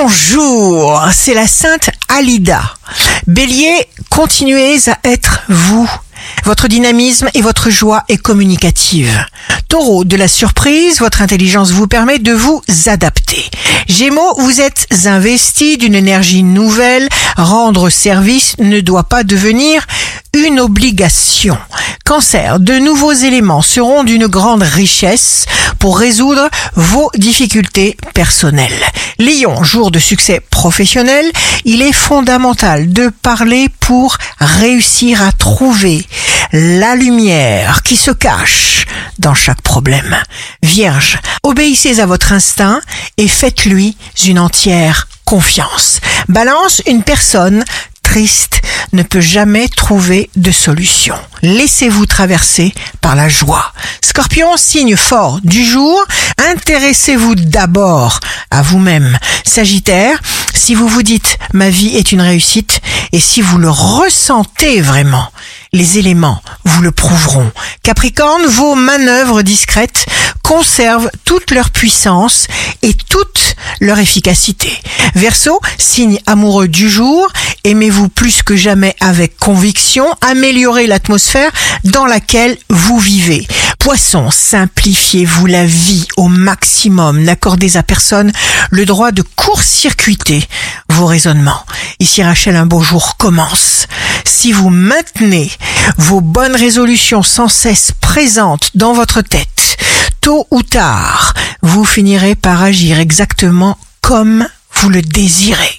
Bonjour, c'est la Sainte Alida. Bélier, continuez à être vous. Votre dynamisme et votre joie est communicative. Taureau, de la surprise, votre intelligence vous permet de vous adapter. Gémeaux, vous êtes investi d'une énergie nouvelle. Rendre service ne doit pas devenir une obligation. Cancer, de nouveaux éléments seront d'une grande richesse pour résoudre vos difficultés personnelles. Lion, jour de succès professionnel, il est fondamental de parler pour réussir à trouver la lumière qui se cache dans chaque problème. Vierge, obéissez à votre instinct et faites-lui une entière confiance. Balance, une personne triste ne peut jamais trouver de solution. Laissez-vous traverser par la joie. Scorpion, signe fort du jour, intéressez-vous d'abord à vous-même. Sagittaire, si vous vous dites ma vie est une réussite et si vous le ressentez vraiment, les éléments vous le prouveront. Capricorne, vos manœuvres discrètes conservent toute leur puissance et toute leur efficacité. Verseau, signe amoureux du jour, aimez-vous plus que jamais avec conviction, améliorez l'atmosphère dans laquelle vous vivez. Poisson, simplifiez-vous la vie au maximum, n'accordez à personne le droit de court-circuiter vos raisonnements. Ici Rachel, un beau jour commence. Si vous maintenez vos bonnes résolutions sans cesse présentes dans votre tête, tôt ou tard, vous finirez par agir exactement comme vous le désirez.